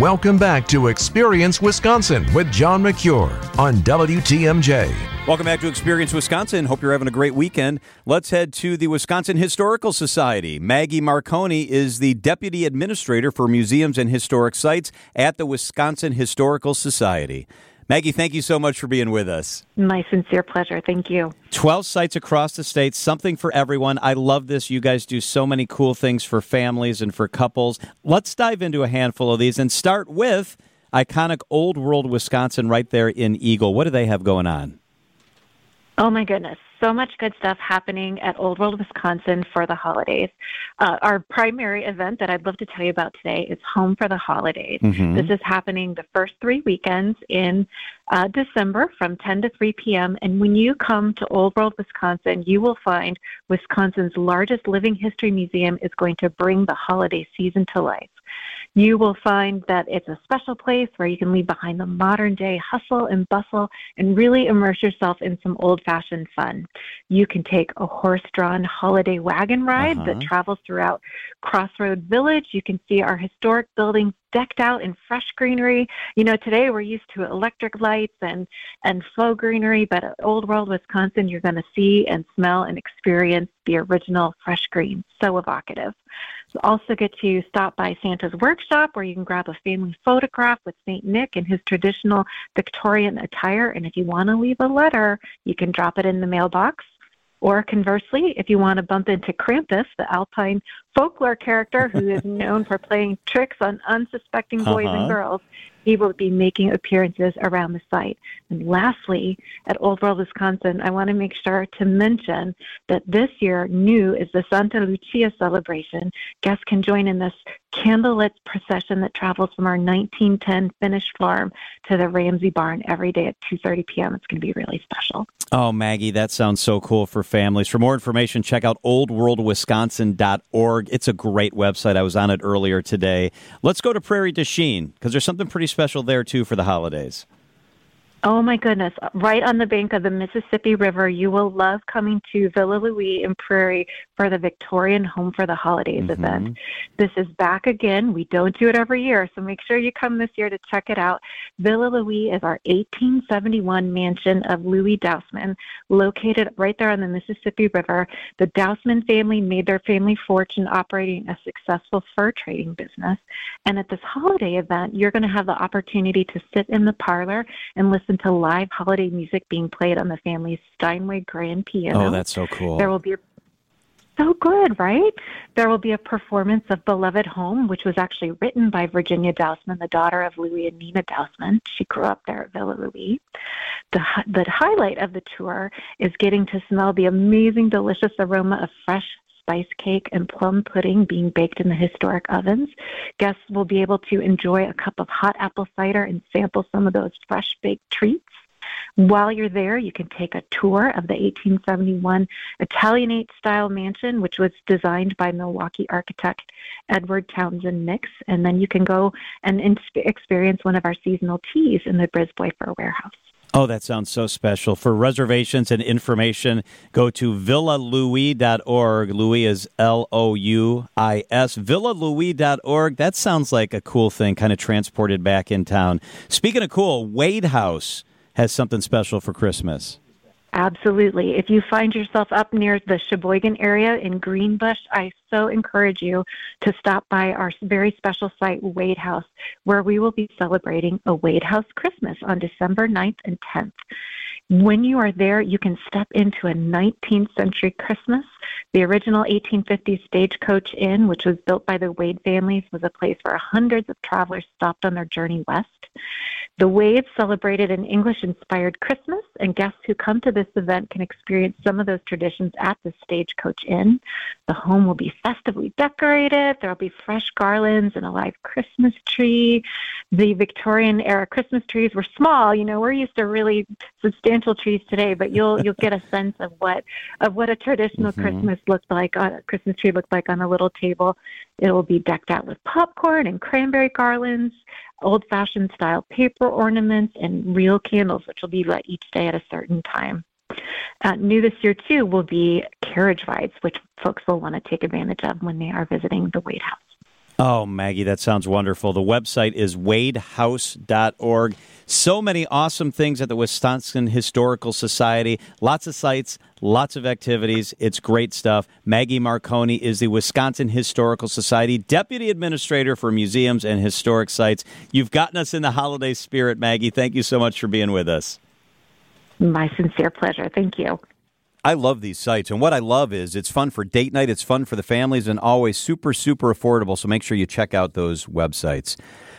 Welcome back to Experience Wisconsin with John Mercure on WTMJ. Welcome back to Experience Wisconsin. Hope you're having a great weekend. Let's head to the Wisconsin Historical Society. Maggie Marconi is the Deputy Administrator for Museums and Historic Sites at the Wisconsin Historical Society. Maggie, thank you so much for being with us. My sincere pleasure. Thank you. 12 sites across the state, something for everyone. I love this. You guys do so many cool things for families and for couples. Let's dive into a handful of these and start with iconic Old World Wisconsin right there in Eagle. What do they have going on? Oh my goodness so much good stuff happening at Old World Wisconsin for the holidays. Uh, our primary event that I'd love to tell you about today is Home for the Holidays. Mm-hmm. This is happening the first three weekends in uh, December from 10 to 3 p.m. And when you come to Old World Wisconsin, you will find Wisconsin's largest living history museum is going to bring the holiday season to life. You will find that it's a special place where you can leave behind the modern day hustle and bustle and really immerse yourself in some old fashioned fun. You can take a horse drawn holiday wagon ride uh-huh. that travels throughout Crossroad Village. You can see our historic buildings decked out in fresh greenery. You know, today we're used to electric lights and, and faux greenery, but at Old World, Wisconsin, you're going to see and smell and experience the original fresh green. So evocative. Also get to stop by Santa's workshop where you can grab a family photograph with St. Nick in his traditional Victorian attire. And if you want to leave a letter, you can drop it in the mailbox. Or conversely, if you want to bump into Krampus, the Alpine folklore character who is known for playing tricks on unsuspecting boys uh-huh. and girls, he will be making appearances around the site. And lastly, at Old World, Wisconsin, I want to make sure to mention that this year, new is the Santa Lucia celebration. Guests can join in this candlelit procession that travels from our 1910 Finnish farm to the Ramsey barn every day at 2:30 p.m. It's going to be really special. Oh, Maggie, that sounds so cool for families. For more information, check out oldworldwisconsin.org. It's a great website. I was on it earlier today. Let's go to Prairie du because there's something pretty special there too for the holidays. Oh my goodness. Right on the bank of the Mississippi River, you will love coming to Villa Louis in Prairie for the Victorian Home for the Holidays mm-hmm. event. This is back again. We don't do it every year, so make sure you come this year to check it out. Villa Louis is our 1871 mansion of Louis Dousman, located right there on the Mississippi River. The Dousman family made their family fortune operating a successful fur trading business. And at this holiday event, you're going to have the opportunity to sit in the parlor and listen listen to live holiday music being played on the family's Steinway grand piano. Oh, that's so cool. There will be a so good, right? There will be a performance of Beloved Home, which was actually written by Virginia Dousman, the daughter of Louis and Nina Dousman. She grew up there at Villa Louis. The, the highlight of the tour is getting to smell the amazing, delicious aroma of fresh spice cake and plum pudding being baked in the historic ovens. Guests will be able to enjoy a cup of hot apple cider and sample some of those fresh baked treats. While you're there, you can take a tour of the 1871 Italianate style mansion, which was designed by Milwaukee architect Edward Townsend Mix. And then you can go and experience one of our seasonal teas in the Brisbois Fur Warehouse. Oh, that sounds so special. For reservations and information, go to villalouis.org. Louis is L O U I S. Villalouis.org. That sounds like a cool thing, kind of transported back in town. Speaking of cool, Wade House has something special for Christmas. Absolutely. If you find yourself up near the Sheboygan area in Greenbush, I so encourage you to stop by our very special site, Wade House, where we will be celebrating a Wade House Christmas on December 9th and 10th. When you are there, you can step into a 19th century Christmas. The original 1850s Stagecoach Inn, which was built by the Wade families, was a place where hundreds of travelers stopped on their journey west. The Wades celebrated an English inspired Christmas, and guests who come to this event can experience some of those traditions at the Stagecoach Inn. The home will be festively decorated. There will be fresh garlands and a live Christmas tree. The Victorian era Christmas trees were small. You know, we're used to really substantial trees today, but you'll you'll get a sense of what of what a traditional mm-hmm. Christmas looked like on a Christmas tree looked like on a little table. It will be decked out with popcorn and cranberry garlands old fashioned style paper ornaments, and real candles, which will be lit each day at a certain time. Uh, new this year, too, will be carriage rides, which folks will want to take advantage of when they are visiting the Wade House. Oh, Maggie, that sounds wonderful. The website is wadehouse.org. So many awesome things at the Wisconsin Historical Society. Lots of sites, lots of activities. It's great stuff. Maggie Marconi is the Wisconsin Historical Society Deputy Administrator for Museums and Historic Sites. You've gotten us in the holiday spirit, Maggie. Thank you so much for being with us. My sincere pleasure. Thank you. I love these sites. And what I love is it's fun for date night, it's fun for the families, and always super, super affordable. So make sure you check out those websites.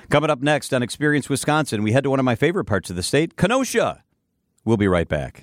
Coming up next on Experience Wisconsin, we head to one of my favorite parts of the state, Kenosha. We'll be right back.